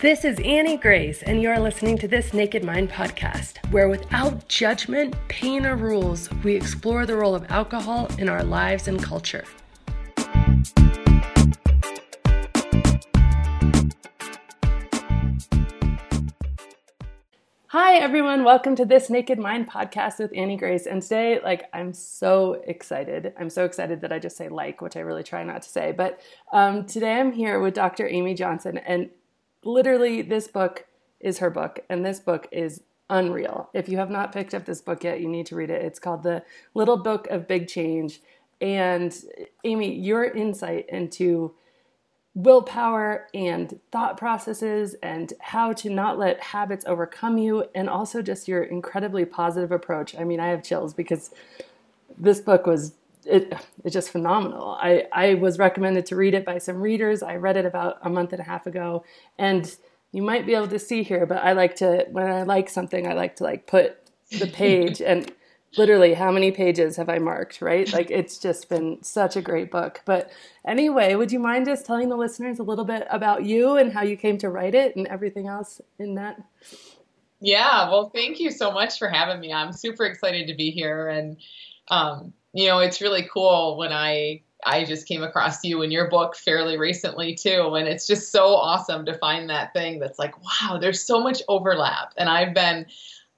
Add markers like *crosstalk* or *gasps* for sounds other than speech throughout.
This is Annie Grace, and you are listening to this Naked Mind podcast, where without judgment, pain, or rules, we explore the role of alcohol in our lives and culture. Hi, everyone. Welcome to this Naked Mind podcast with Annie Grace. And today, like, I'm so excited. I'm so excited that I just say like, which I really try not to say. But um, today I'm here with Dr. Amy Johnson. And literally, this book is her book, and this book is unreal. If you have not picked up this book yet, you need to read it. It's called The Little Book of Big Change. And Amy, your insight into willpower and thought processes and how to not let habits overcome you, and also just your incredibly positive approach. I mean, I have chills because this book was it, it's just phenomenal. I, I was recommended to read it by some readers. I read it about a month and a half ago, and you might be able to see here, but I like to when I like something, I like to like put the *laughs* page and literally how many pages have I marked, right? Like it's just been such a great book. But anyway, would you mind just telling the listeners a little bit about you and how you came to write it and everything else in that? Yeah, well, thank you so much for having me. I'm super excited to be here and um, you know, it's really cool when I I just came across you in your book fairly recently too, and it's just so awesome to find that thing that's like, wow, there's so much overlap. And I've been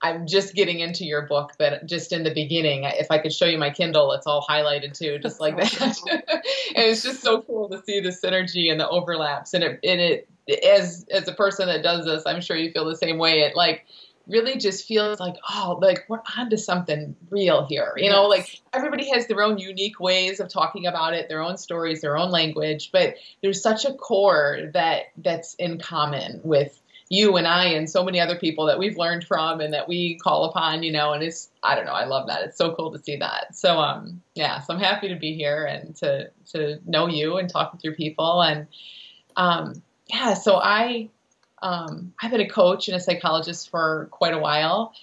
I'm just getting into your book, but just in the beginning, if I could show you my Kindle, it's all highlighted too, just like that. *laughs* and it's just so cool to see the synergy and the overlaps. And it, and it, as as a person that does this, I'm sure you feel the same way. It like really just feels like, oh, like we're onto something real here. You know, like everybody has their own unique ways of talking about it, their own stories, their own language, but there's such a core that that's in common with you and I and so many other people that we've learned from and that we call upon, you know, and it's I don't know, I love that. It's so cool to see that. So um yeah, so I'm happy to be here and to to know you and talk with your people and um yeah, so I um, I've been a coach and a psychologist for quite a while.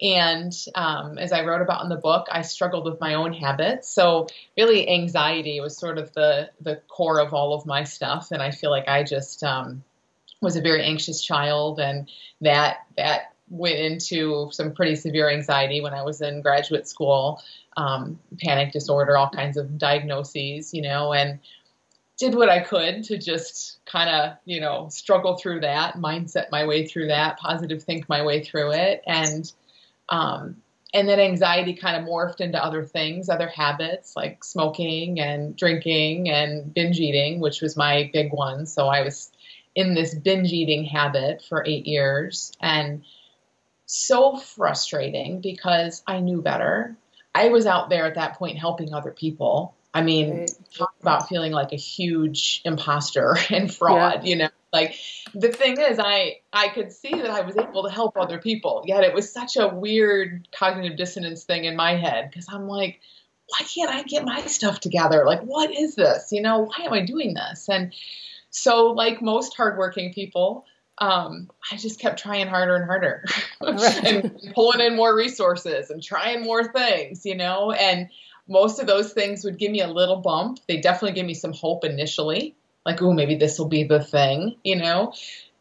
And um, as I wrote about in the book, I struggled with my own habits. So really, anxiety was sort of the the core of all of my stuff. And I feel like I just um, was a very anxious child, and that that went into some pretty severe anxiety when I was in graduate school, um, panic disorder, all kinds of diagnoses, you know, and did what I could to just kind of, you know, struggle through that, mindset my way through that, positive think my way through it. And, um, and then anxiety kind of morphed into other things, other habits like smoking and drinking and binge eating, which was my big one. So I was in this binge eating habit for eight years and so frustrating because I knew better. I was out there at that point helping other people I mean, right. talk about feeling like a huge imposter *laughs* and fraud, yeah. you know. Like the thing is I I could see that I was able to help other people. Yet it was such a weird cognitive dissonance thing in my head because I'm like, why can't I get my stuff together? Like what is this? You know, why am I doing this? And so like most hardworking people, um, I just kept trying harder and harder *laughs* and pulling in more resources and trying more things, you know, and most of those things would give me a little bump. They definitely give me some hope initially, like, oh, maybe this will be the thing, you know?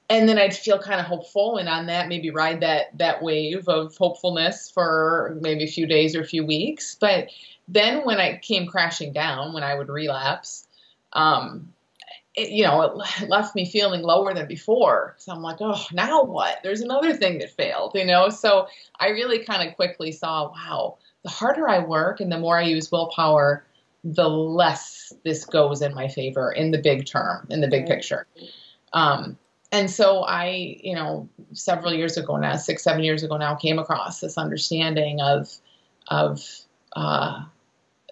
And then I'd feel kind of hopeful, and on that, maybe ride that that wave of hopefulness for maybe a few days or a few weeks. But then when I came crashing down, when I would relapse, um, it, you know, it *laughs* left me feeling lower than before. So I'm like, oh, now what? There's another thing that failed, you know? So I really kind of quickly saw, wow, the harder I work and the more I use willpower, the less this goes in my favor in the big term, in the big picture. Um, and so I, you know, several years ago now, six, seven years ago now, came across this understanding of, of, uh,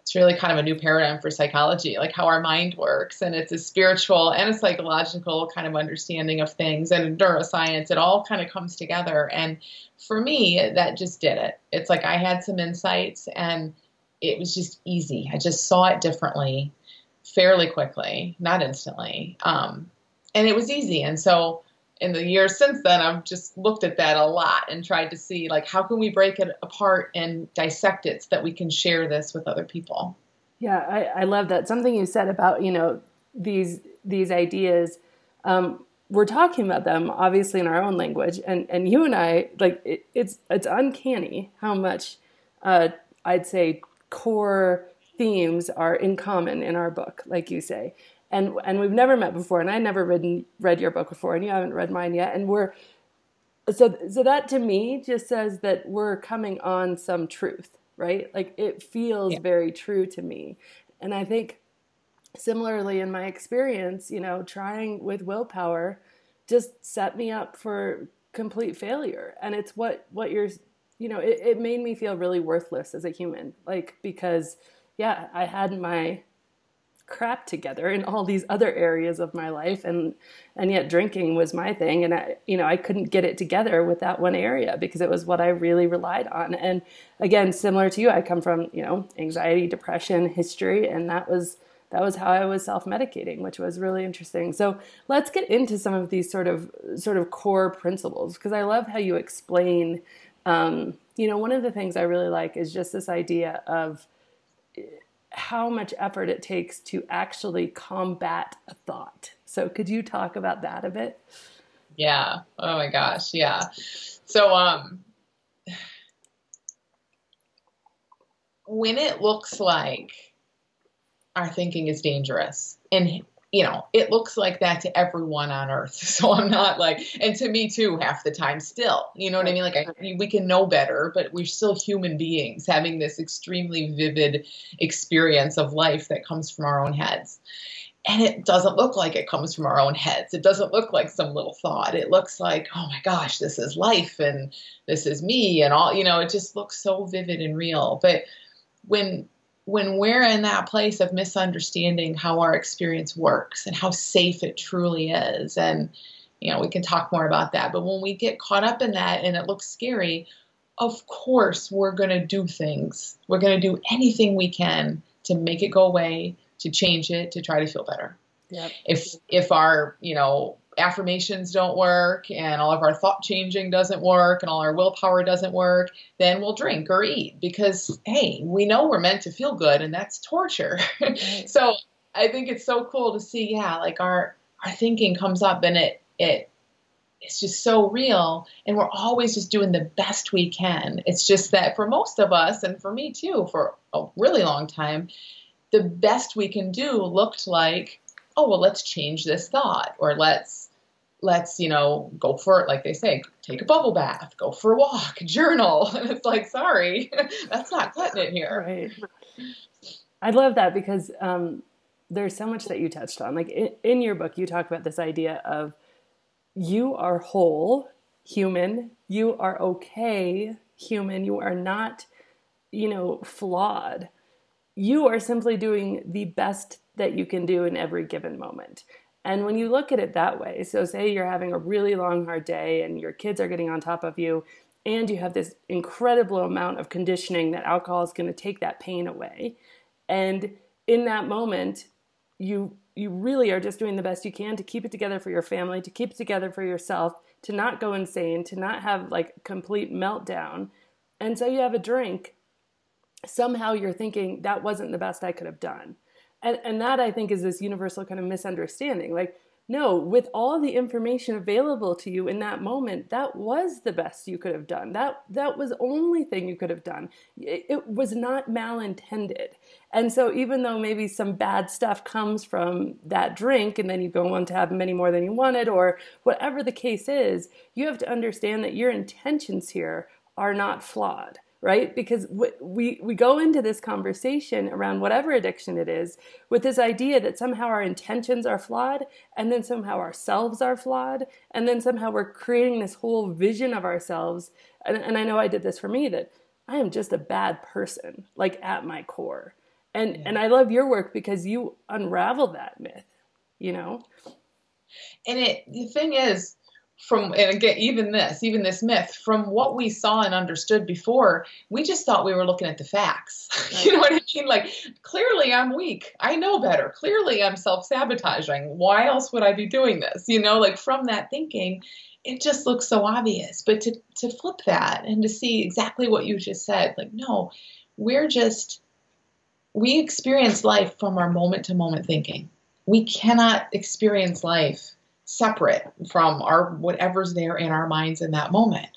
it's really kind of a new paradigm for psychology, like how our mind works. And it's a spiritual and a psychological kind of understanding of things and neuroscience. It all kind of comes together. And for me, that just did it. It's like I had some insights and it was just easy. I just saw it differently fairly quickly, not instantly. Um, and it was easy. And so in the years since then, I've just looked at that a lot and tried to see like how can we break it apart and dissect it so that we can share this with other people. Yeah, I, I love that. Something you said about you know these these ideas. Um, we're talking about them obviously in our own language and and you and i like it, it's it's uncanny how much uh, i'd say core themes are in common in our book like you say and and we've never met before and i never read read your book before and you haven't read mine yet and we're so so that to me just says that we're coming on some truth right? Like it feels yeah. very true to me. And i think similarly in my experience you know trying with willpower just set me up for complete failure. And it's what what you're you know it, it made me feel really worthless as a human like because yeah i had my crap together in all these other areas of my life and and yet drinking was my thing and I you know I couldn't get it together with that one area because it was what I really relied on and again similar to you I come from you know anxiety depression history and that was that was how I was self-medicating, which was really interesting. So let's get into some of these sort of sort of core principles because I love how you explain. Um, you know, one of the things I really like is just this idea of how much effort it takes to actually combat a thought. So could you talk about that a bit? Yeah. Oh my gosh. Yeah. So um when it looks like our thinking is dangerous. And you know, it looks like that to everyone on earth. *laughs* So I'm not like, and to me too, half the time still, you know what I mean? Like, I, we can know better, but we're still human beings having this extremely vivid experience of life that comes from our own heads. And it doesn't look like it comes from our own heads. It doesn't look like some little thought. It looks like, oh my gosh, this is life and this is me and all, you know, it just looks so vivid and real. But when when we're in that place of misunderstanding how our experience works and how safe it truly is and you know we can talk more about that. But when we get caught up in that and it looks scary of course we're going to do things. We're going to do anything we can to make it go away to change it to try to feel better. Yep. if if our you know affirmations don't work and all of our thought changing doesn't work and all our willpower doesn't work, then we'll drink or eat because, hey, we know we're meant to feel good and that's torture. *laughs* so I think it's so cool to see, yeah, like our, our thinking comes up and it, it, it's just so real and we're always just doing the best we can. It's just that for most of us and for me too, for a really long time, the best we can do looked like oh well let's change this thought or let's let's you know go for it like they say take a bubble bath go for a walk *laughs* journal. *laughs* And it's like sorry *laughs* that's not cutting it here. Right. I love that because um, there's so much that you touched on. Like in, in your book you talk about this idea of you are whole human. You are okay human. You are not you know flawed. You are simply doing the best that you can do in every given moment and when you look at it that way, so say you're having a really long, hard day and your kids are getting on top of you, and you have this incredible amount of conditioning that alcohol is going to take that pain away. And in that moment, you you really are just doing the best you can to keep it together for your family, to keep it together for yourself, to not go insane, to not have like complete meltdown. And so you have a drink. Somehow you're thinking that wasn't the best I could have done and and that i think is this universal kind of misunderstanding. Like no with all the information available to you in that moment that was the best you could have done. That that was the only thing you could have done. It, it was not malintended. And so even though maybe some bad stuff comes from that drink and then you go on to have many more than you wanted or whatever the case is you have to understand that your intentions here are not flawed right? Because we, we go into this conversation around whatever addiction it is with this idea that somehow our intentions are flawed, and then somehow ourselves are flawed, and then somehow we're creating this whole vision of ourselves. And, and I know I did this for me that I am just a bad person, like at my core. And, yeah. and I love your work because you unravel that myth, you know? And it, the thing is, from and again even this even this myth from what we saw and understood before we just thought we were looking at the facts. Right. *laughs* you know what i mean? Like clearly i'm weak. I know better. Clearly i'm self-sabotaging. Why else would i be doing this? You know like from that thinking it just looks so obvious. But to to flip that and to see exactly what you just said like no we're just we experience life from our moment to moment thinking. We cannot experience life separate from our whatever's there in our minds in that moment.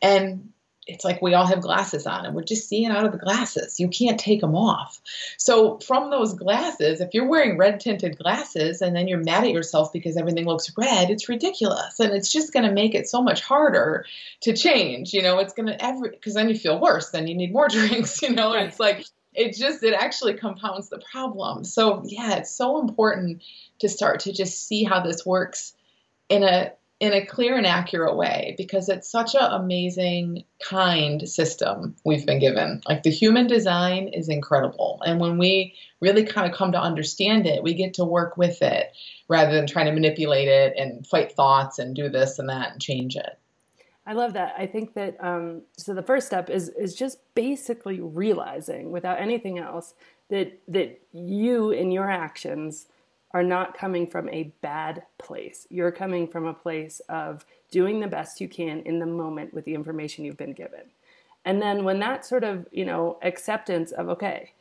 And it's like we all have glasses on and we're just seeing out of the glasses. You can't take them off. So, from those glasses, if you're wearing red tinted glasses and then you're mad at yourself because everything looks red, it's ridiculous. And it's just going to make it so much harder to change. You know, it's going to every, because then you feel worse, then you need more *laughs* drinks, you know, and it's like, it just, it actually compounds the problem. So, yeah, it's so important to start to just see how this works in a in a clear and accurate way because it's such an amazing, kind system we've been given. Like the human design is incredible. And when we really kind of come to understand it, we get to work with it rather than trying to manipulate it and fight thoughts and do this and that and change it. I love that. I think that um, so the first step is is just basically realizing without anything else that that you in your actions are not coming from a bad place. You're coming from a place of doing the best you can in the moment with the information you've been given. And then when that sort of, you know, acceptance of, okay,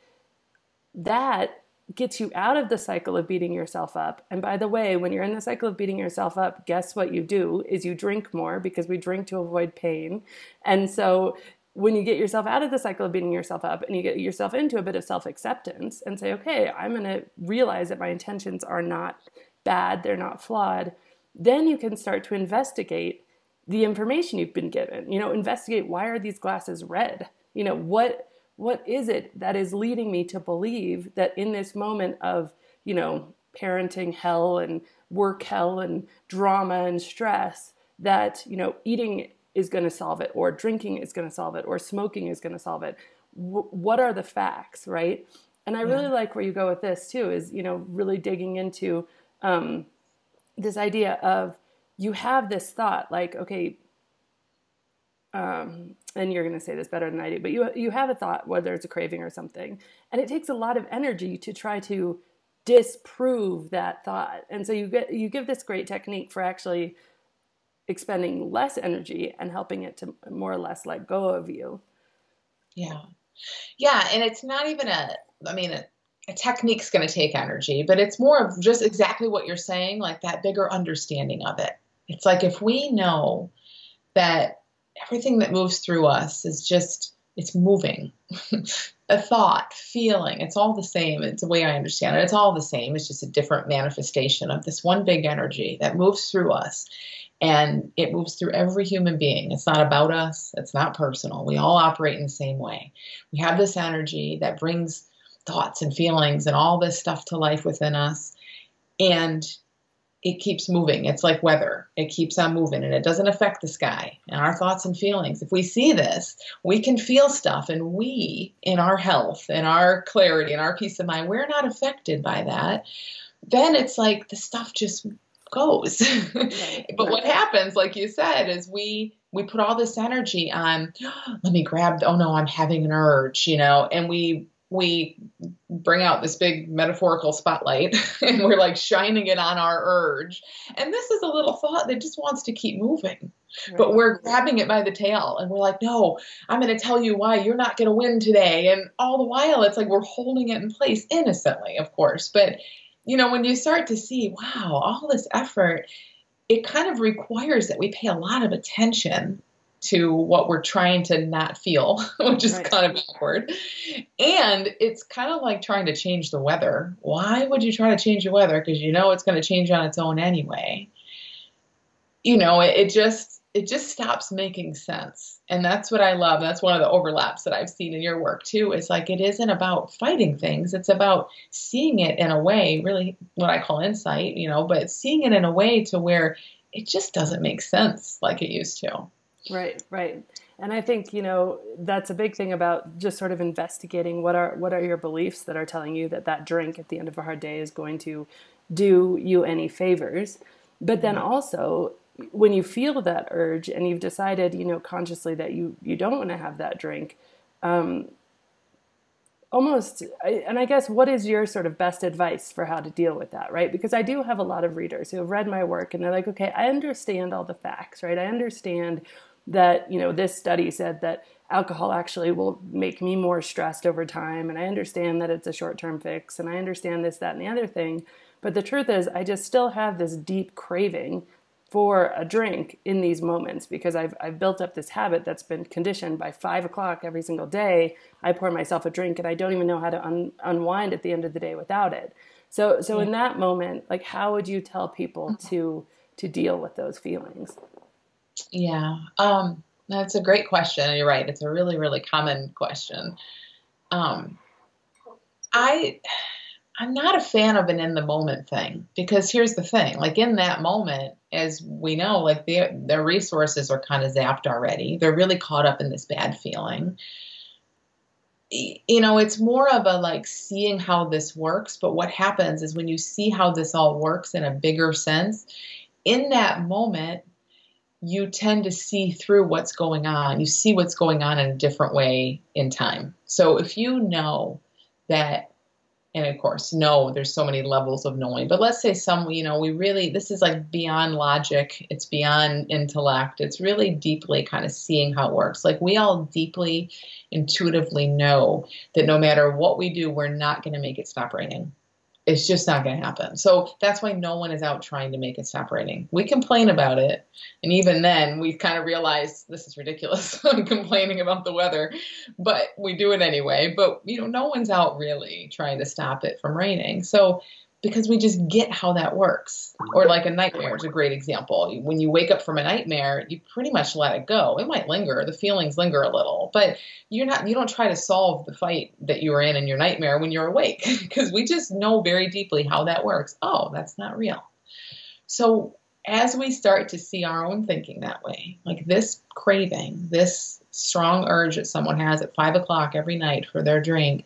that gets you out of the cycle of beating yourself up. And by the way, when you're in the cycle of beating yourself up, guess what you do is you drink more because we drink to avoid pain. And so when you get yourself out of the cycle of beating yourself up and you get yourself into a bit of self acceptance and say, okay, I'm going to realize that my intentions are not bad, they're not flawed, then you can start to investigate the information you've been given. You know, investigate why are these glasses red? You know, what what is it that is leading me to believe that in this moment of, you know, parenting hell and work hell and drama and stress that, you know, eating is going to solve it, or drinking is going to solve it, or smoking is going to solve it. W- what are the facts, right? And I really yeah. like where you go with this too, is, you know, really digging into um, this idea of you have this thought like, okay, um, and you're going to say this better than I do, but you you have a thought, whether it's a craving or something, and it takes a lot of energy to try to disprove that thought. And so you get you give this great technique for actually expending less energy and helping it to more or less let go of you. Yeah. Yeah. And it's not even a, I mean, a, a technique's going to take energy, but it's more of just exactly what you're saying, like that bigger understanding of it. It's like if we know that everything that moves through us is just, it's moving. *laughs* a thought, feeling, it's all the same. It's the way I understand it. It's all the same. It's just a different manifestation of this one big energy that moves through us and it moves through every human being. It's not about us, it's not personal. We all operate in the same way. We have this energy that brings thoughts and feelings and all this stuff to life within us. And it keeps moving. It's like weather. It keeps on moving and it doesn't affect the sky and our thoughts and feelings. If we see this, we can feel stuff and we, in our health and our clarity and our peace of mind, we're not affected by that. Then it's like the stuff just goes. *laughs* Right. but what happens, like you said, is we we put all this energy on, *gasps* let me grab, oh no, I'm having an urge, you know, and we we bring out this big metaphorical spotlight *laughs* and we're like shining it on our urge. And this is a little thought that just wants to keep moving. Right. But we're grabbing it by the tail and we're like, no, I'm going to tell you why you're not going to win today. And all the while, it's like we're holding it in place innocently, of course. But you know, when you start to see, wow, all this effort, it kind of requires that we pay a lot of attention to what we're trying to not feel, *laughs* which is right. kind of awkward. And it's kind of like trying to change the weather. Why would you try to change the weather? Because you know it's going to change on its own anyway. You know, it, it just it just stops making sense. And that's what I love. That's one of the overlaps that I've seen in your work too. It's like it isn't about fighting things. It's about seeing it in a way, really what I call insight, you know, but seeing it in a way to where it just doesn't make sense like it used to. Right, right. And I think, you know, that's a big thing about just sort of investigating what are what are your beliefs that are telling you that that drink at the end of a hard day is going to do you any favors. But then mm-hmm. also when you feel that urge and you've decided, you know, consciously that you you don't want to have that drink, um, almost, and I guess what is your sort of best advice for how to deal with that, right? Because I do have a lot of readers who have read my work and they're like, okay, I understand all the facts, right? I understand that you know this study said that alcohol actually will make me more stressed over time, and I understand that it's a short term fix, and I understand this, that, and the other thing. But the truth is, I just still have this deep craving for a drink in these moments because I've, I've built up this habit that's been conditioned by five o'clock every single day. I pour myself a drink and I don't even know how to un- unwind at the end of the day without it. So, so in that moment, like, how would you tell people mm-hmm. to to deal with those feelings? Yeah, um, that's a great question. You're right; it's a really, really common question. Um, I I'm not a fan of an in the moment thing because here's the thing like in that moment as we know like their their resources are kind of zapped already they're really caught up in this bad feeling you know it's more of a like seeing how this works but what happens is when you see how this all works in a bigger sense in that moment you tend to see through what's going on. You see what's going on in a different way in time. So if you know that and of course no there's so many levels of knowing but let's say some you know we really this is like beyond logic. It's beyond intellect. It's really deeply kind of seeing how it works. Like we all deeply intuitively know that no matter what we do we're not going to make it stop raining it's just not going to happen. So that's why no one is out trying to make it stop raining. We complain about it, and even then, we kind of realize this is ridiculous. *laughs* I'm complaining about the weather, but we do it anyway. But you know, no one's out really trying to stop it from raining. So because we just get how that works. Or like a nightmare is a great example. When you wake up from a nightmare, you pretty much let it go. It might linger, the feelings linger a little, but you're not you don't try to solve the fight that you were in in your nightmare when you're awake *laughs* because we just know very deeply how that works. Oh, that's not real. So as we start to see our own thinking that way, like this craving, this strong urge that someone has at five o'clock every night for their drink,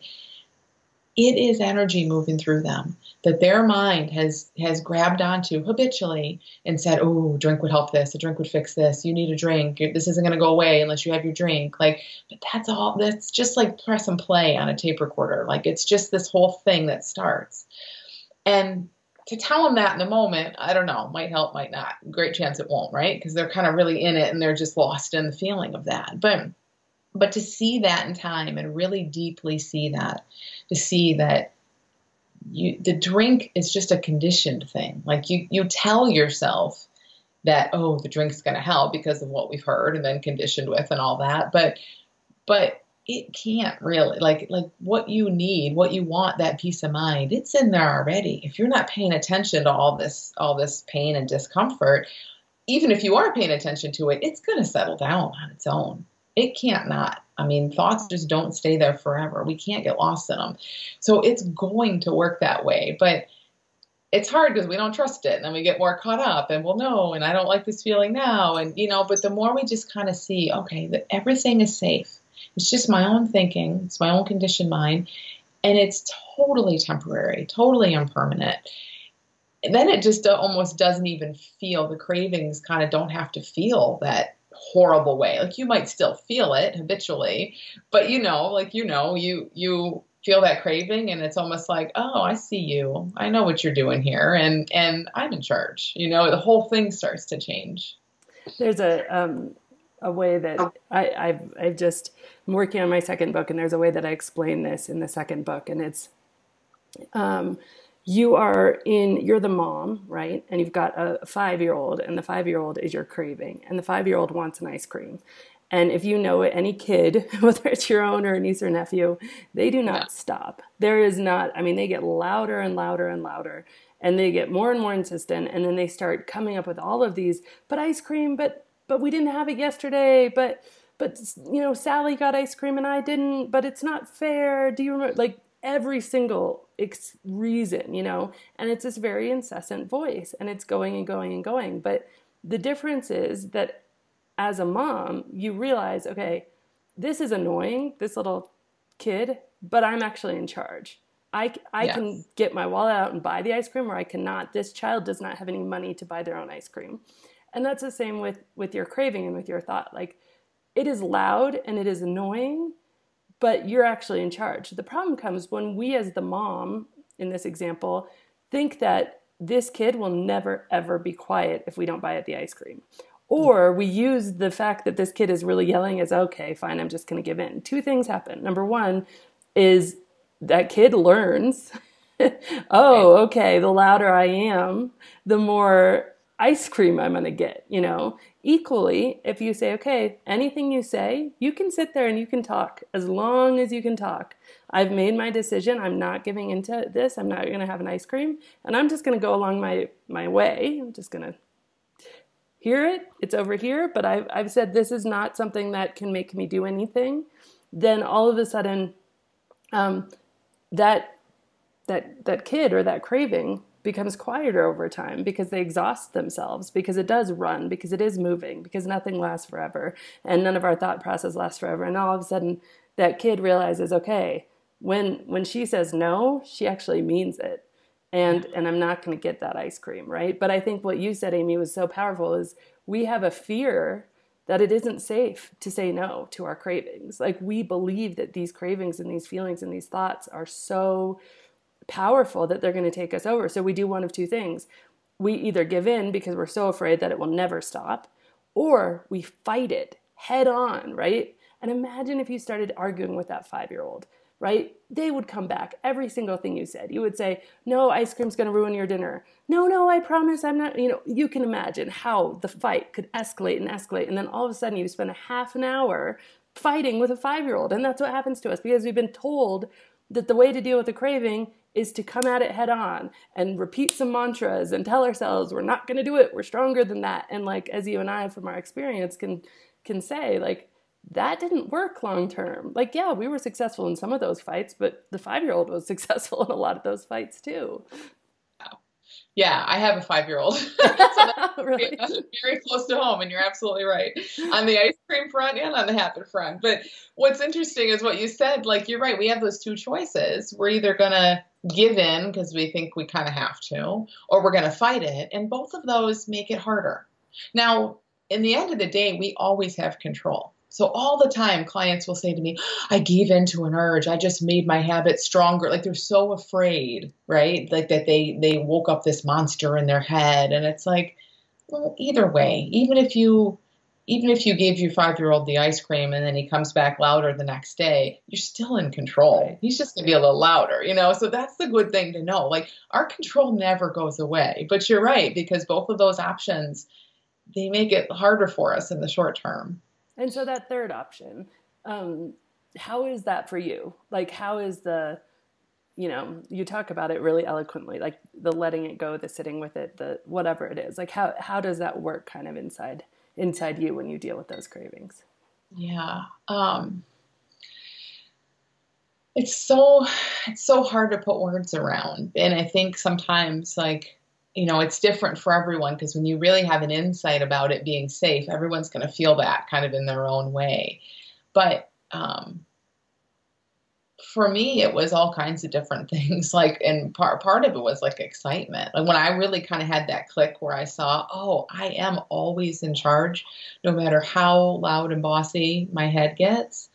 it is energy moving through them that their mind has has grabbed onto habitually and said, "Oh, drink would help this. A drink would fix this. You need a drink. This isn't going to go away unless you have your drink." Like, but that's all. That's just like press and play on a tape recorder. Like, it's just this whole thing that starts. And to tell them that in the moment, I don't know, might help, might not. Great chance it won't, right? Because they're kind of really in it and they're just lost in the feeling of that. But but to see that in time and really deeply see that, to see that you the drink is just a conditioned thing. Like you you tell yourself that oh the drink's going to help because of what we've heard and then conditioned with and all that, but but it can't really like like what you need what you want that peace of mind it's in there already if you're not paying attention to all this all this pain and discomfort even if you are paying attention to it it's going to settle down on its own it can't not. I mean, thoughts oh. just don't stay there forever. We can't get lost in them. So it's going to work that way. But it's hard because we don't trust it and then we get more caught up and well no and i don't like this feeling now and you know but the more we just kind of see okay that everything is safe it's just my own thinking it's my own conditioned mind and it's totally temporary totally impermanent and then it just uh, almost doesn't even feel the cravings kind of don't have to feel that horrible way. Like you might still feel it habitually, but you know, like you know, you you feel that craving and it's almost like, "Oh, I see you. I know what you're doing here and and I'm in charge." You know, the whole thing starts to change. There's a um a way that I, I've, I've just I'm working on my second book, and there's a way that I explain this in the second book, and it's um, you are in you're the mom right? And you've got a five year old and the five year old is your craving and the five year old wants an ice cream. And if you know it any kid *laughs* whether it's your own or a niece or nephew they do not stop. There is not i mean they get louder and louder and louder and they get more and more insistent and then they start coming up with all of these but ice cream but but we didn't have it yesterday but but you know sally got ice cream and i didn't but it's not fair. Do you remember like every single ex- reason, you know, and it's this very incessant voice and it's going and going and going. But the difference is that as a mom, you realize, okay, this is annoying, this little kid, but I'm actually in charge. I, I yes. can get my wallet out and buy the ice cream, or I cannot. This child does not have any money to buy their own ice cream. And that's the same with, with your craving and with your thought. Like, it is loud and it is annoying, but you're actually in charge. The problem comes when we, as the mom in this example, think that this kid will never ever be quiet if we don't buy it the ice cream. Or we use the fact that this kid is really yelling as okay, fine, I'm just going to give in. Two things happen. Number one is that kid learns *laughs* oh, okay, the louder I am, the more ice cream I'm going to get, you know. Equally, if you say, okay, anything you say, you can sit there and you can talk as long as you can talk. I've made my decision. I'm not giving into this. I'm not going to have an ice cream, and I'm just going to go along my my way. I'm just going to hear it. It's over here, but I've I've said this is not something that can make me do anything. Then all of a sudden, um, that that that kid or that craving becomes quieter over time because they exhaust themselves because it does run because it is moving because nothing lasts forever and none of our thought process lasts forever. And all of a sudden that kid realizes okay when when she says no she actually means it. And and I'm not going to get that ice cream right? But I think what you said Amy was so powerful is we have a fear that it isn't safe to say no to our cravings. Like we believe that these cravings and these feelings and these thoughts are so powerful that they're going to take us over. So we do one of two things. We either give in because we're so afraid that it will never stop, or we fight it head on, right? And imagine if you started arguing with that five year old, right? They would come back every single thing you said. You would say, No, ice cream's gonna ruin your dinner. No, no, I promise I'm not. You know, you can imagine how the fight could escalate and escalate. And then all of a sudden you spend a half an hour fighting with a five year old. And that's what happens to us because we've been told that the way to deal with a craving is to come at it head on and repeat some mantras and tell ourselves we're not going to do it we're stronger than that and like as you and i from our experience can can say like that didn't work long term like yeah we were successful in some of those fights but the 5 year old was *laughs* successful in a lot of those fights too yeah, I have a five year old. *laughs* so *laughs* really? very close to home, and you're absolutely right. On the ice cream front and on the habit front. But what's interesting is what you said. Like, you're right. We have those two choices. We're either going to give in because we think we kind of have to, or we're going to fight it. And both of those make it harder. Now, in the end of the day, we always have control. So all the time, clients will say to me, I gave in to an urge. I just made my habit stronger. Like they're so afraid, right? Like that they, they woke up this monster in their head. And it's like, well, either way, even if you, even if you gave your five year old the ice cream and then he comes back louder the next day, you're still in control. He's just gonna be a little louder, you know? So that's the good thing to know. Like our control never goes away. But you're right, because both of those options, they make it harder for us in the short term. And so that third option, um, how is that for you? Like, how is the, you know, you talk about it really eloquently, like the letting it go, the sitting with it, the whatever it is. Like, how how does that work, kind of inside inside you when you deal with those cravings? Yeah. Um, it's so it's so hard to put words around, and I think sometimes like you know, it's different for everyone because when you really have an insight about it being safe, everyone's going to feel that kind of in their own way. But um, for me, it was all kinds of different *laughs* things. Like, and part part of it was like excitement. Like when I really kind of had that click where I saw, oh, I am always in charge, no matter how loud and bossy my head gets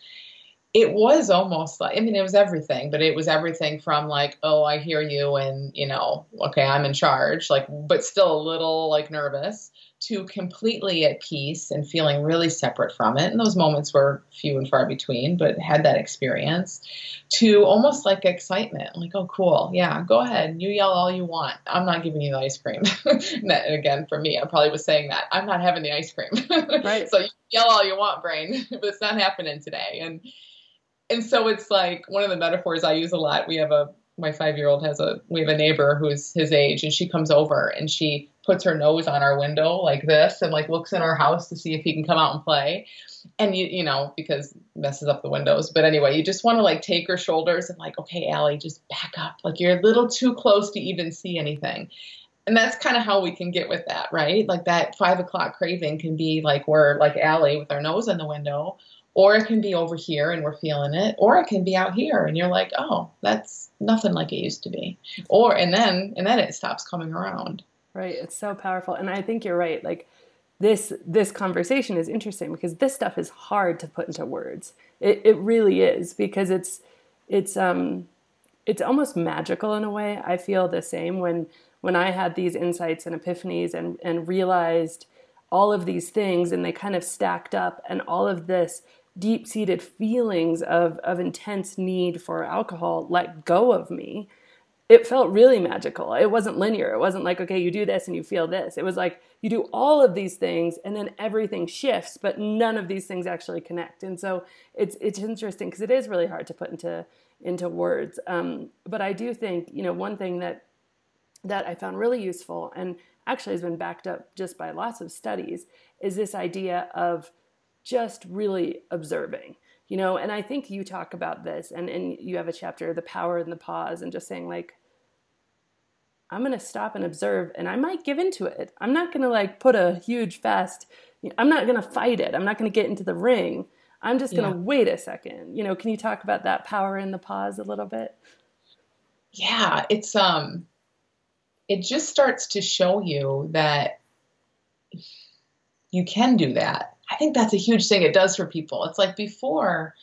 it was almost like, I mean, it was everything, but it was everything from like, oh, I hear you, and you know, okay, I'm in charge, like, but still a little like nervous, to completely at peace and feeling really separate from it. And those moments were few and far between, but had that experience, to almost like excitement, like, oh, cool, yeah, go ahead, you yell all you want. I'm not giving you the ice cream. *laughs* and again, for me, I probably was saying that I'm not having the ice cream. *laughs* Right. so you yell all you want, brain, *laughs* but it's not happening today. And and so it's like one of the metaphors I use a lot. We have a my five year old has a we have a neighbor who's his age and she comes over and she puts her nose on our window like this and like looks in our house to see if he can come out and play. And you you know because messes up the windows. But anyway you just want to like take her shoulders and like okay Allie just back up. Like you're a little too close to even see anything. And that's kind of how we can get with that right? Like that five o'clock craving can be like we're like Allie with our nose in the window or it can be over here and we're feeling it or it can be out here and you're like oh that's nothing like it used to be. Or and then and then it stops coming around right? It's so powerful. And i think you're right like this this conversation is interesting because this stuff is hard to put into words. It, it really is because it's it's um it's almost magical in a way. I feel the same when when i had these insights and epiphanies and and realized all of these things and they kind of stacked up and all of this deep seated feelings of, of intense need for alcohol let go of me, it felt really magical. It wasn't linear. It wasn't like, okay, you do this and you feel this. It was like you do all of these things and then everything shifts, but none of these things actually connect. And so it's it's interesting because it is really hard to put into into words. Um, but I do think, you know, one thing that that I found really useful and actually has been backed up just by lots of studies is this idea of just really observing you know and i think you talk about this and, and you have a chapter the power and the pause and just saying like i'm going to stop and observe and i might give into it i'm not going to like put a huge fast i'm not going to fight it i'm not going to get into the ring i'm just going to yeah. wait a second you know can you talk about that power in the pause a little bit yeah it's um it just starts to show you that you can do that. I think that's a huge thing it does for people. It's like before,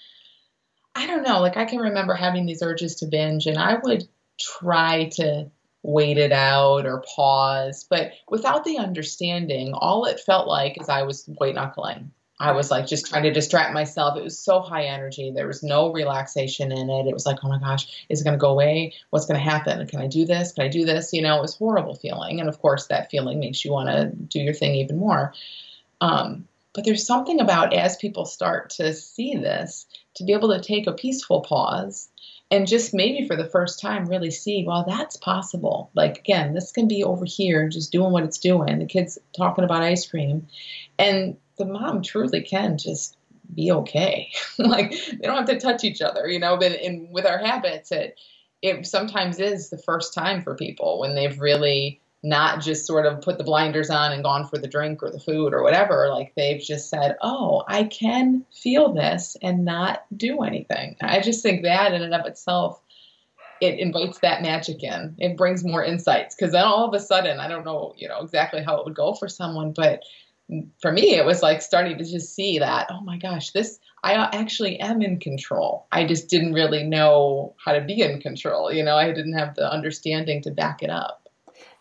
I don't know, like I can remember having these urges to binge and I would try to wait it out or pause, but without the understanding, all it felt like is I was white knuckling. I was like just trying to distract myself. It was so high energy. There was no relaxation in it. It was like, oh my gosh, is it going to go away? What's going to happen? Can I do this? Can I do this? You know, it was horrible feeling. And of course, that feeling makes you want to do your thing even more. Um, but there's something about as people start to see this, to be able to take a peaceful pause and just maybe for the first time really see, well, that's possible. Like, again, this can be over here just doing what it's doing. The kid's talking about ice cream. And the mom truly can just be okay. *laughs* like they don't have to touch each other, you know. But in with our habits, it it sometimes is the first time for people when they've really not just sort of put the blinders on and gone for the drink or the food or whatever. Like they've just said, "Oh, I can feel this and not do anything." I just think that in and of itself it invites that magic in. It brings more insights because then all of a sudden, I don't know, you know, exactly how it would go for someone, but for me, it was like starting to just see that, oh my gosh, this, I actually am in control. I just didn't really know how to be in control. You know, I didn't have the understanding to back it up.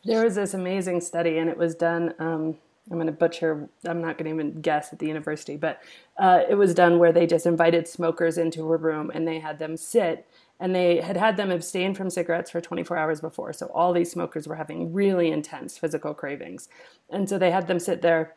There was this amazing study, and it was done. Um, I'm going to butcher, I'm not going to even guess at the university, but uh, it was done where they just invited smokers into a room and they had them sit and they had had them abstain from cigarettes for 24 hours before. So all these smokers were having really intense physical cravings. And so they had them sit there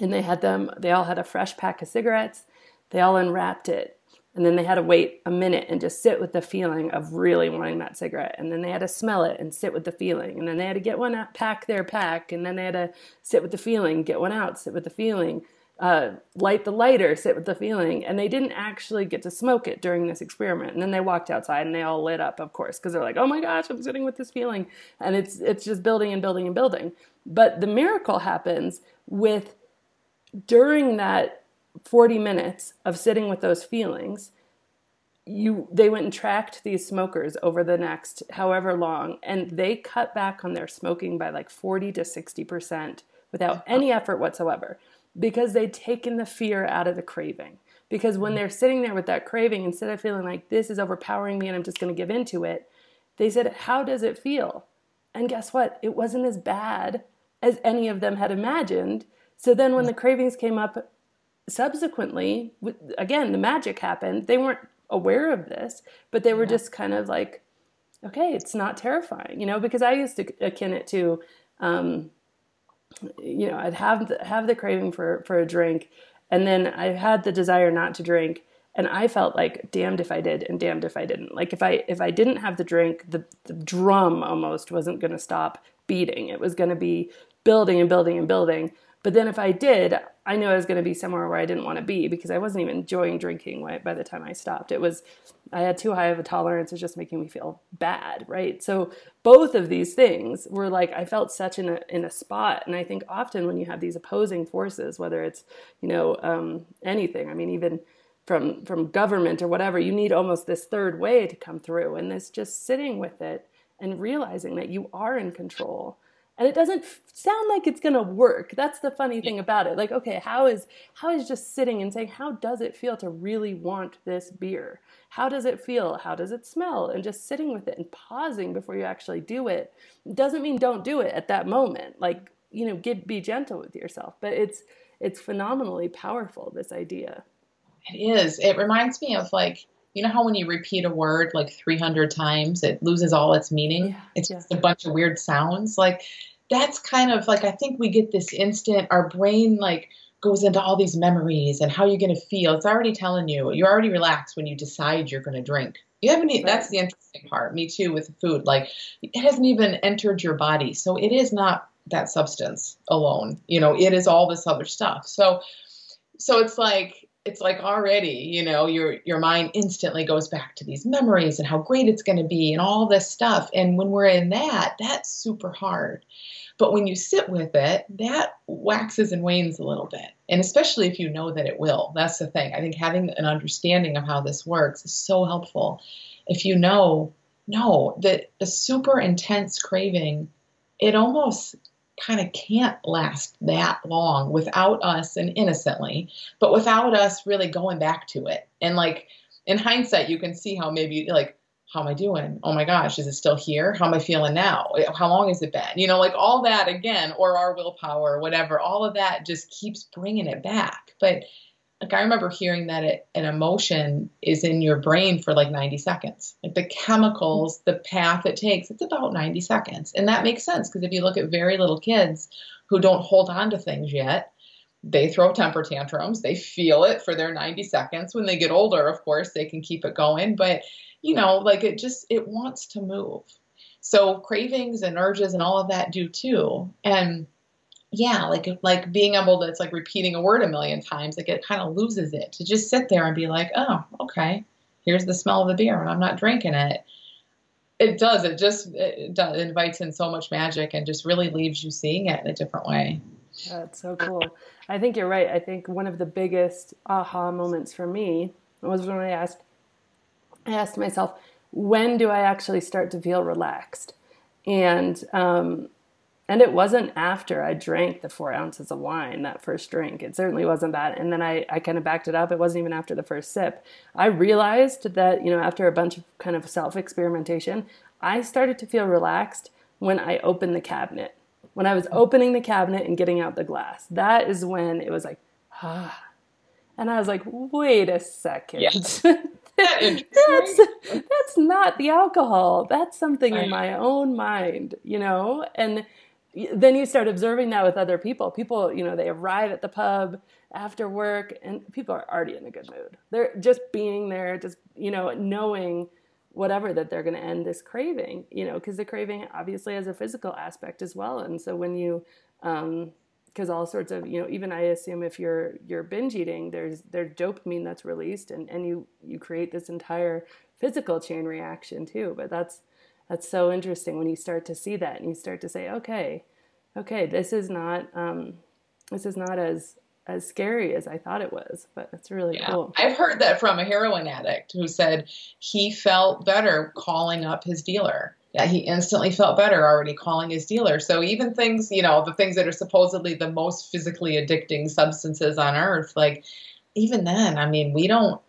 and they had them they all had a fresh pack of cigarettes they all unwrapped it and then they had to wait a minute and just sit with the feeling of really wanting that cigarette. And then they had to smell it and sit with the feeling. And then they had to get one out pack their pack. And then they had to sit with the feeling get one out sit with the feeling uh, light the lighter sit with the feeling. And they didn't actually get to smoke it during this experiment. And then they walked outside and they all lit up of course because they're like oh my gosh i'm sitting with this feeling. And it's it's just building and building and building. But the miracle happens with during that 40 minutes of sitting with those feelings, you they went and tracked these smokers over the next however long and they cut back on their smoking by like 40 to 60% without any effort whatsoever because they'd taken the fear out of the craving. Because when mm-hmm. they're sitting there with that craving instead of feeling like this is overpowering me and I'm just going to give into it they said how does it feel? And guess what? It wasn't as bad as any of them had imagined. So then when mm-hmm. the cravings came up subsequently, again, the magic happened. They weren't aware of this, but they were yeah. just kind of like, okay, it's not terrifying, you know, because I used to akin it to, um, you know, I'd have the, have the craving for, for a drink and then I had the desire not to drink and I felt like damned if I did and damned if I didn't. Like if I if I didn't have the drink, the, the drum almost wasn't going to stop beating. It was going to be building and building and building but then if I did, I knew I was going to be somewhere where I didn't want to be because I wasn't even enjoying drinking by the time I stopped. It was, I had too high of a tolerance. It was just making me feel bad, right? So both of these things were like, I felt such in a, in a spot. And I think often when you have these opposing forces, whether it's, you know, um, anything, I mean, even from, from government or whatever, you need almost this third way to come through. And this just sitting with it and realizing that you are in control and it doesn't sound like it's going to work. That's the funny thing about it. Like okay how is how is just sitting and saying how does it feel to really want this beer? How does it feel? How does it smell? And just sitting with it and pausing before you actually do it doesn't mean don't do it at that moment. Like you know get be gentle with yourself. But it's it's phenomenally powerful this idea. It is. It reminds me of like you know how when you repeat a word like 300 times, it loses all its meaning? Yeah, it's yeah. just a bunch of weird sounds. Like, that's kind of like, I think we get this instant, our brain, like, goes into all these memories and how you're going to feel. It's already telling you, you're already relaxed when you decide you're going to drink. You haven't, e- that's the interesting part. Me too with food. Like, it hasn't even entered your body. So it is not that substance alone. You know, it is all this other stuff. So, so it's like, it's like already, you know, your your mind instantly goes back to these memories and how great it's going to be and all this stuff. And when we're in that, that's super hard. But when you sit with it, that waxes and wanes a little bit. And especially if you know that it will. That's the thing. I think having an understanding of how this works is so helpful. If you know, no, that a super intense craving, it almost kind of can't last that long without us and innocently, but without us really going back to it. And like in hindsight, you can see how maybe like, how am I doing? Oh my gosh, is it still here? How am I feeling now? How long has it been? You know, like all that again, or our willpower, whatever, all of that just keeps bringing it back. But like I remember hearing that it, an emotion is in your brain for like 90 seconds. Like the chemicals, the path it takes, it's about 90 seconds. And that makes sense because if you look at very little kids who don't hold on to things yet, they throw temper tantrums. They feel it for their 90 seconds. When they get older, of course, they can keep it going. But, you know, like it just, it wants to move. So cravings and urges and all of that do too. And yeah, like like being able to it's like repeating a word a million times, like it kind of loses it to just sit there and be like, oh, okay, here's the smell of the beer, and I'm not drinking it. It does. It just it, does, it invites in so much magic and just really leaves you seeing it in a different way. That's so cool. I think you're right. I think one of the biggest aha moments for me was when I asked, I asked myself, when do I actually start to feel relaxed? And um, and it wasn't after I drank the four ounces of wine, that first drink. It certainly wasn't that. And then I, I kind of backed it up. It wasn't even after the first sip. I realized that, you know, after a bunch of kind of self experimentation, I started to feel relaxed when I opened the cabinet. When I was opening the cabinet and getting out the glass, that is when it was like, ah. And I was like, wait a second. Yes. *laughs* that's that's not the alcohol. That's something in my own mind, you know? And then you start observing that with other people. People, you know, they arrive at the pub after work and people are already in a good mood. They're just being there, just, you know, knowing whatever that they're going to end this craving, you know, because the craving obviously has a physical aspect as well. And so when you, um, because all sorts of you know even i assume if you're you're binge eating there's there's dopamine that's released and and you you create this entire physical chain reaction too but that's that's so interesting when you start to see that and you start to say okay okay this is not um this is not as as scary as i thought it was but it's really yeah. cool i've heard that from a heroin addict who said he felt better calling up his dealer yeah, he instantly felt better already calling his dealer. So even things, you know, the things that are supposedly the most physically addicting substances on earth, like even then, I mean, we don't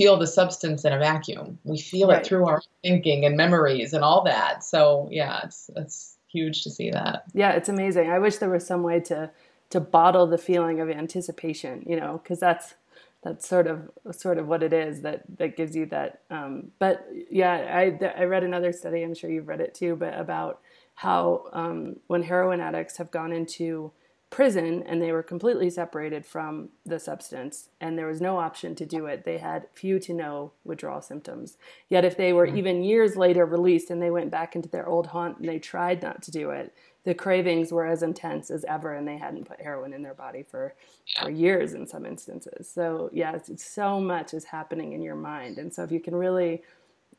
feel the substance in a vacuum. We feel right. it through our thinking and memories and all that. So yeah, it's it's huge to see that. Yeah, it's amazing. I wish there was some way to to bottle the feeling of anticipation, you know, because that's that's sort of sort of what it is that that gives you that. Um, but yeah, I I read another study. I'm sure you've read it too, but about how um, when heroin addicts have gone into prison and they were completely separated from the substance and there was no option to do it. They had few to no withdrawal symptoms. Yet if they were mm-hmm. even years later released and they went back into their old haunt and they tried not to do it the cravings were as intense as ever and they hadn't put heroin in their body for, for years in some instances. So yeah it's, it's so much is happening in your mind. And so if you can really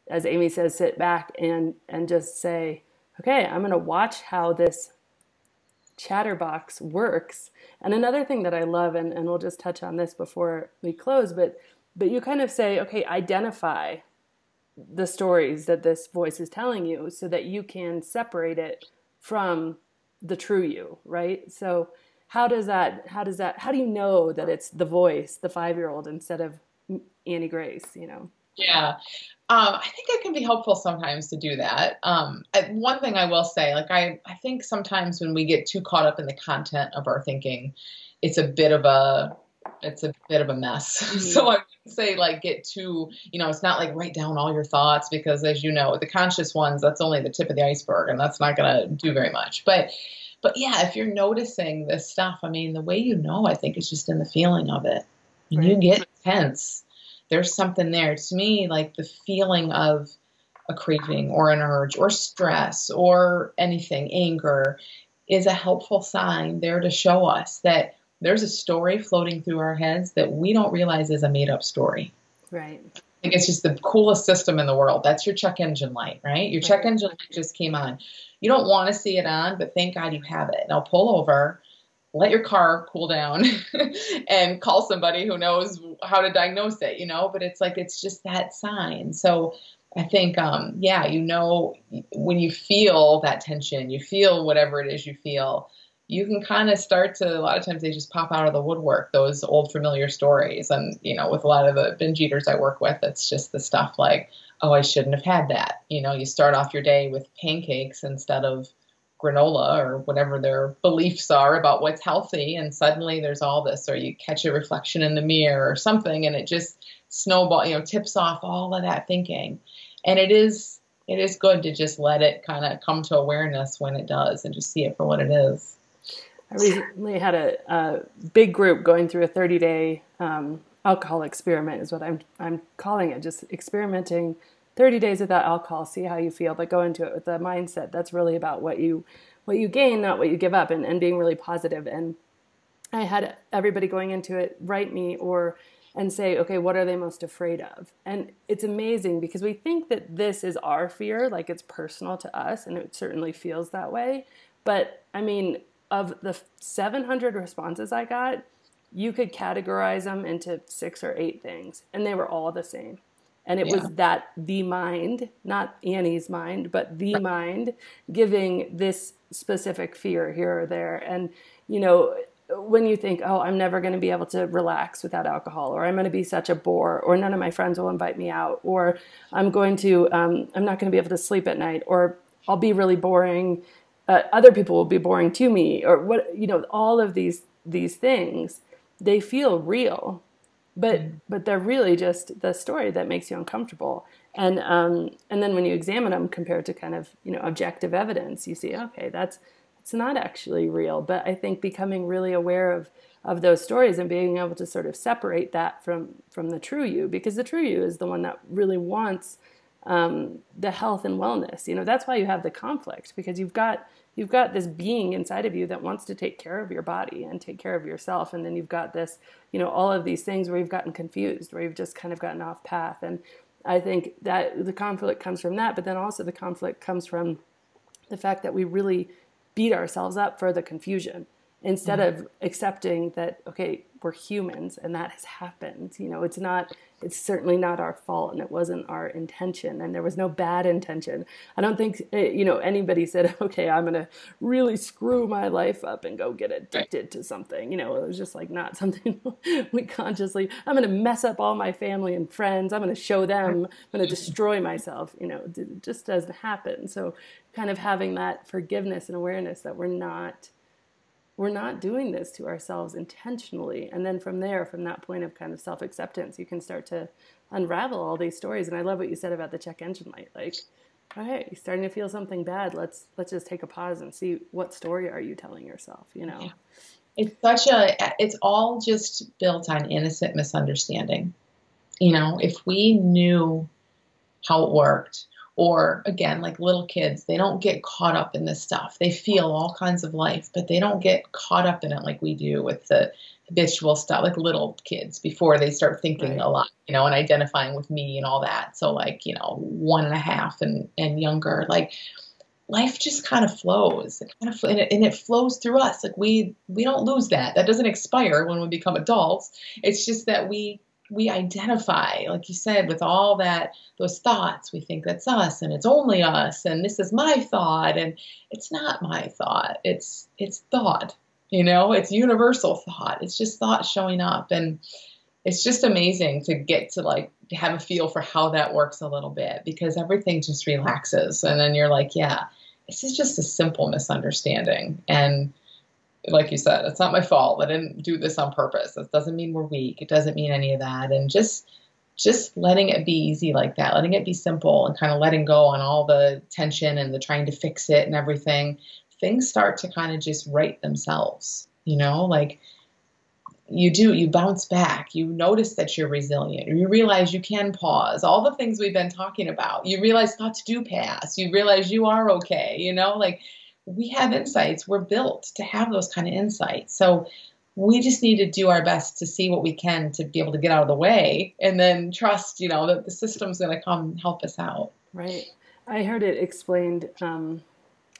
as amy says sit back and and just say okay i'm going to watch how this chatterbox works and another thing that i love and, and we'll just touch on this before we close but but you kind of say okay identify the stories that this voice is telling you so that you can separate it from the true you, right? So how does that how does that how do you know that it's the voice, the 5-year-old instead of Annie Grace, you know? Yeah. Um, I think it can be helpful sometimes to do that. Um, one thing I will say, like I, I think sometimes when we get too caught up in the content of our thinking, it's a bit of a, it's a bit of a mess. *laughs* Mm-hmm. So I would say like get too, you know, it's not like write down all your thoughts because as you know, the conscious ones, that's only the tip of the iceberg and that's not going to do very much. But but yeah, if you're noticing this stuff, I mean, the way you know, I think, is just in the feeling of it. Right. you get tense, there's something there. To me, like the feeling of a craving or an urge or stress or anything, anger, is a helpful sign there to show us that there's a story floating through our heads that we don't realize is a made up story. Right. I think it's just the coolest system in the world. That's your check engine light, right? Your check engine light just came on. You don't want to see it on, but thank God you have it. Now pull over, let your car cool down, *laughs* and call somebody who knows how to diagnose it, you know? But it's like, it's just that sign. So I think, um, yeah, you know, when you feel that tension, you feel whatever it is you feel, you can kind of start to, a lot of times they just pop out of the woodwork, those old familiar stories. And, you know, with a lot of the binge eaters I work with, it's just the stuff like, oh, I shouldn't have had that. You know, you start off your day with pancakes instead of granola or whatever their beliefs are about what's healthy. And suddenly there's all this, or you catch a reflection in the mirror or something, and it just, snowball, you know, tips off all of that thinking. And it is it is good to just let it kind of come to awareness when it does and just see it for what it is. I recently had a, a big group going through a 30 day um, alcohol experiment, is what I'm, I'm calling it. Just experimenting 30 days without alcohol, see how you feel, but go into it with the mindset that's really about what you what you gain, not what you give up, and, and being really positive. And I had everybody going into it write me or and say, okay, what are they most afraid of? And it's amazing because we think that this is our fear, like it's personal to us, and it certainly feels that way. But I mean, of the 700 responses I got, you could categorize them into six or eight things, and they were all the same. And it yeah. was that the mind, not Annie's mind, but the mind giving this specific fear here or there. And, you know, when you think, oh, I'm never going to be able to relax without alcohol, or I'm going to be such a bore, or none of my friends will invite me out, or I'm going to, um, I'm not going to be able to sleep at night, or I'll be really boring. Uh, other people will be boring to me, or what, you know, all of these these things, they feel real, but mm-hmm. but they're really just the story that makes you uncomfortable. And um, and then when you examine them compared to kind of you know objective evidence, you see, okay, that's it's not actually real. But I think becoming really aware of of those stories and being able to sort of separate that from from the true you, because the true you is the one that really wants um, the health and wellness. You know, that's why you have the conflict because you've got you've got this being inside of you that wants to take care of your body and take care of yourself, and then you've got this, you know, all of these things where you've gotten confused, where you've just kind of gotten off path, and I think that the conflict comes from that, but then also the conflict comes from the fact that we really beat ourselves up for the confusion instead mm-hmm. of accepting that okay we're humans and that has happened you know it's not it's certainly not our fault and it wasn't our intention and there was no bad intention. I don't think eh, you know anybody said *laughs* okay i'm going to really screw my life up and go get addicted to something you know it was just like not *laughs* something we consciously i'm going to mess up all my family and friends i'm going to show them i'm going to destroy myself you know it just doesn't happen. So kind of having that forgiveness and awareness that we're not we're not doing this to ourselves intentionally. And then from there, from that point of kind of self acceptance, you can start to unravel all these stories. And I love what you said about the check engine light. Like, all right, you're starting to feel something bad. Let's let's just take a pause and see what story are you telling yourself. You know, it's such a. It's all just built on innocent misunderstanding. You know, if we knew how it worked, or again like little kids they don't get caught up in this stuff. They feel all kinds of life but they don't get caught up in it like we do with the habitual stuff like little kids before they start thinking right. a lot you know and identifying with me and all that. So like you know one and a half and and younger like life just kind of flows. It kind of and it, and it flows through us. Like we we don't lose that. That doesn't expire when we become adults. It's just that we we identify, like you said, with all that those thoughts. We think that's us, and it's only us, and this is my thought, and it's not my thought. It's it's thought. You know, it's universal thought. It's just thought showing up, and it's just amazing to get to like have a feel for how that works a little bit because everything just relaxes, and then you're like, yeah, this is just a simple misunderstanding, and like you said, it's not my fault. I didn't do this on purpose. It doesn't mean we're weak. It doesn't mean any of that. And just just letting it be easy like that, letting it be simple and kind of letting go on all the tension and the trying to fix it and everything, things start to kind of just right themselves. You know, like you do, you bounce back, you notice that you're resilient, you realize you can pause, all the things we've been talking about. You realize thoughts do pass, you realize you are okay, you know, like we have insights. We're built to have those kind of insights. So we just need to do our best to see what we can to be able to get out of the way and then trust, you know, that the system's going to come help us out. Right. I heard it explained um,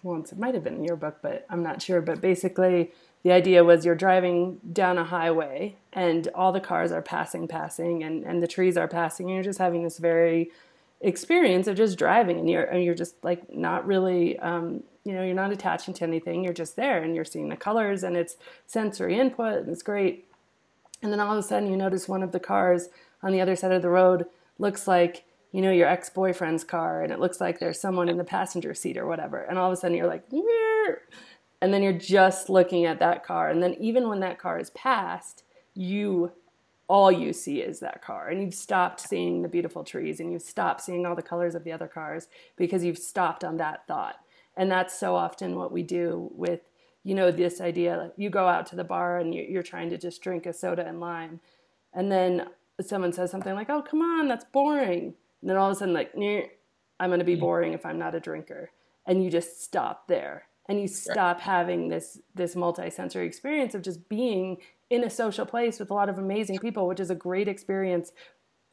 once. It might have been in your book, but I'm not sure. But basically, the idea was you're driving down a highway and all the cars are passing, passing, and, and the trees are passing. And you're just having this very experience of just driving and you're, and you're just like not really um, you know you're not attaching to anything you're just there and you're seeing the colors and it's sensory input and it's great. And then all of a sudden you notice one of the cars on the other side of the road looks like you know your ex-boyfriend's car and it looks like there's someone in the passenger seat or whatever. And all of a sudden you're like and then you're just looking at that car. And then even when that car is passed you all you see is that car. And you've stopped seeing the beautiful trees and you've stopped seeing all the colors of the other cars because you've stopped on that thought. And that's so often what we do with you know this idea you go out to the bar and you're trying to just drink a soda and lime and then someone says something like oh come on that's boring. And then all of a sudden like i'm going to be mm. boring if i'm not a drinker. And you just stop there and you stop having this this multi-sensory experience of just being in a social place with a lot of amazing people which is a great experience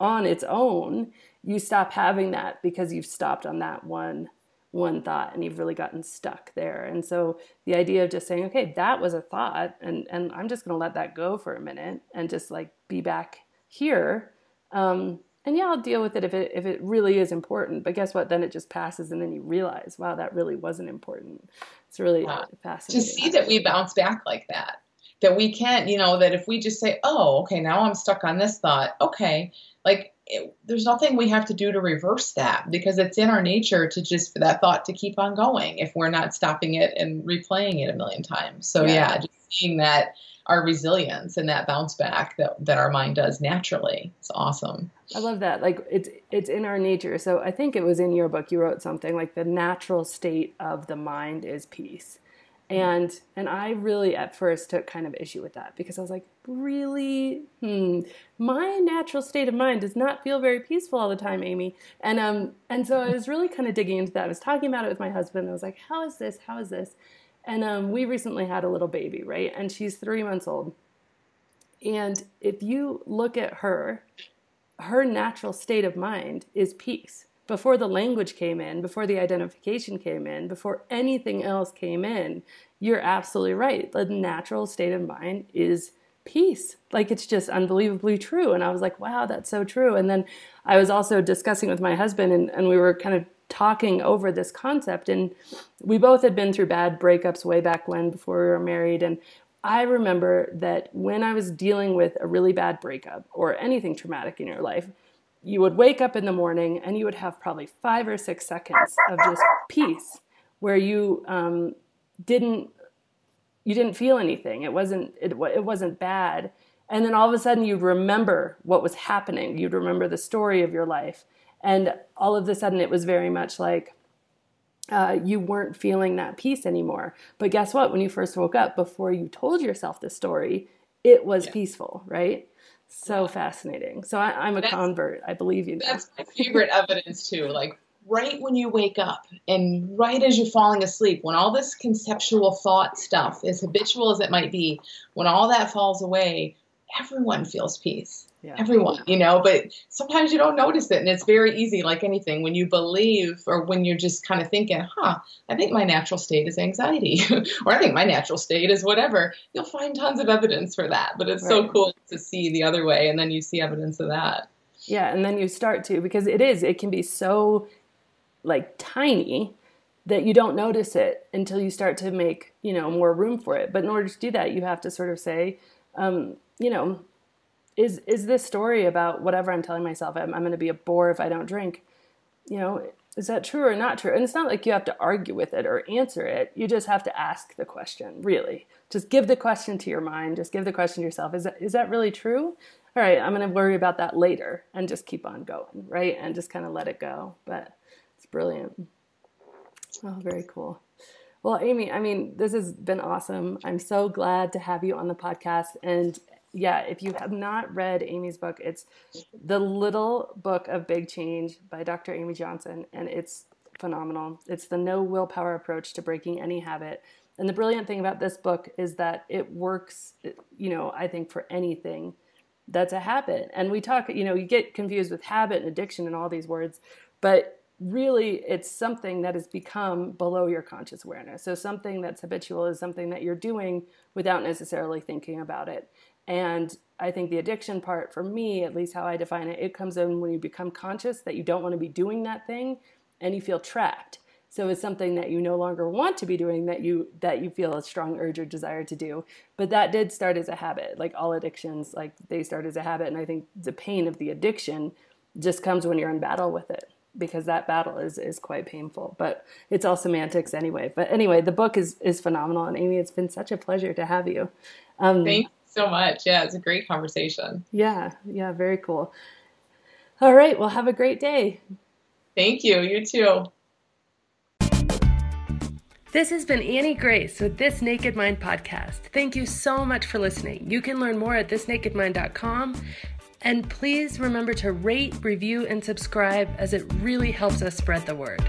on its own you stop having that because you've stopped on that one one thought and you've really gotten stuck there. And so the idea of just saying, okay, that was a thought and, and I'm just going to let that go for a minute and just like be back here. Um, and yeah, I'll deal with it if it, if it really is important, but guess what? Then it just passes and then you realize, wow, that really wasn't important. It's really yeah. fascinating. To see that we bounce back like that, that we can't, you know, that if we just say, oh, okay, now I'm stuck on this thought. Okay. Like it, there's nothing we have to do to reverse that because it's in our nature to just for that thought to keep on going if we're not stopping it and replaying it a million times. So yeah, yeah just seeing that our resilience and that bounce back that, that our mind does naturally. It's awesome. I love that. Like it's it's in our nature. So I think it was in your book you wrote something like the natural state of the mind is peace and and i really at first took kind of issue with that because i was like really hmm my natural state of mind does not feel very peaceful all the time amy and um and so i was really kind of digging into that i was talking about it with my husband i was like how is this how is this and um, we recently had a little baby right and she's three months old and if you look at her her natural state of mind is peace before the language came in, before the identification came in, before anything else came in, you're absolutely right. The natural state of mind is peace. Like it's just unbelievably true. And I was like, wow, that's so true. And then I was also discussing with my husband, and, and we were kind of talking over this concept. And we both had been through bad breakups way back when, before we were married. And I remember that when I was dealing with a really bad breakup or anything traumatic in your life, you would wake up in the morning and you would have probably five or six seconds of just peace where you um, didn't you didn't feel anything it wasn't it, it wasn't bad and then all of a sudden you'd remember what was happening you'd remember the story of your life and all of a sudden it was very much like uh, you weren't feeling that peace anymore but guess what when you first woke up before you told yourself the story it was yeah. peaceful right so fascinating. So I, am a that's, convert. I believe you. That's my favorite evidence too. Like right when you wake up and right as you're falling asleep, when all this conceptual thought stuff, as habitual as it might be, when all that falls away, everyone feels peace yeah. everyone, you know, but sometimes you don't notice it. And it's very easy, like anything, when you believe or when you're just kind of thinking, huh, I think my natural state is anxiety, *laughs* or I think my natural state is whatever, you'll find tons of evidence for that. But it's right. so cool to see the other way, and then you see evidence of that. Yeah, and then you start to, because it is, it can be so like tiny that you don't notice it until you start to make, you know, more room for it. But in order to do that, you have to sort of say, um, you know, is is this story about whatever I'm telling myself I'm, I'm going to be a bore if I don't drink? You know, is that true or not true? And it's not like you have to argue with it or answer it. You just have to ask the question, really. Just give the question to your mind. Just give the question to yourself. Is that, is that really true? All right, I'm going to worry about that later and just keep on going, right? And just kind of let it go. But it's brilliant. Oh, very cool. Well, Amy, I mean, this has been awesome. I'm so glad to have you on the podcast. And yeah, if you have not read Amy's book, it's The Little Book of Big Change by Dr. Amy Johnson, and it's phenomenal. It's the no willpower approach to breaking any habit. And the brilliant thing about this book is that it works, you know, I think for anything that's a habit. And we talk, you know, you get confused with habit and addiction and all these words, but really it's something that has become below your conscious awareness. So something that's habitual is something that you're doing without necessarily thinking about it. And I think the addiction part, for me, at least how I define it, it comes in when you become conscious that you don't want to be doing that thing and you feel trapped. So it's something that you no longer want to be doing that you that you feel a strong urge or desire to do. But that did start as a habit. Like all addictions, like they start as a habit. And I think the pain of the addiction just comes when you're in battle with it because that battle is is quite painful. But it's all semantics anyway. But anyway, the book is is phenomenal. And Amy, it's been such a pleasure to have you. Um, Thank so much. Yeah, it's a great conversation. Yeah, yeah, very cool. All right, well, have a great day. Thank you. You too. This has been Annie Grace with This Naked Mind podcast. Thank you so much for listening. You can learn more at thisnakedmind.com. And please remember to rate, review, and subscribe as it really helps us spread the word.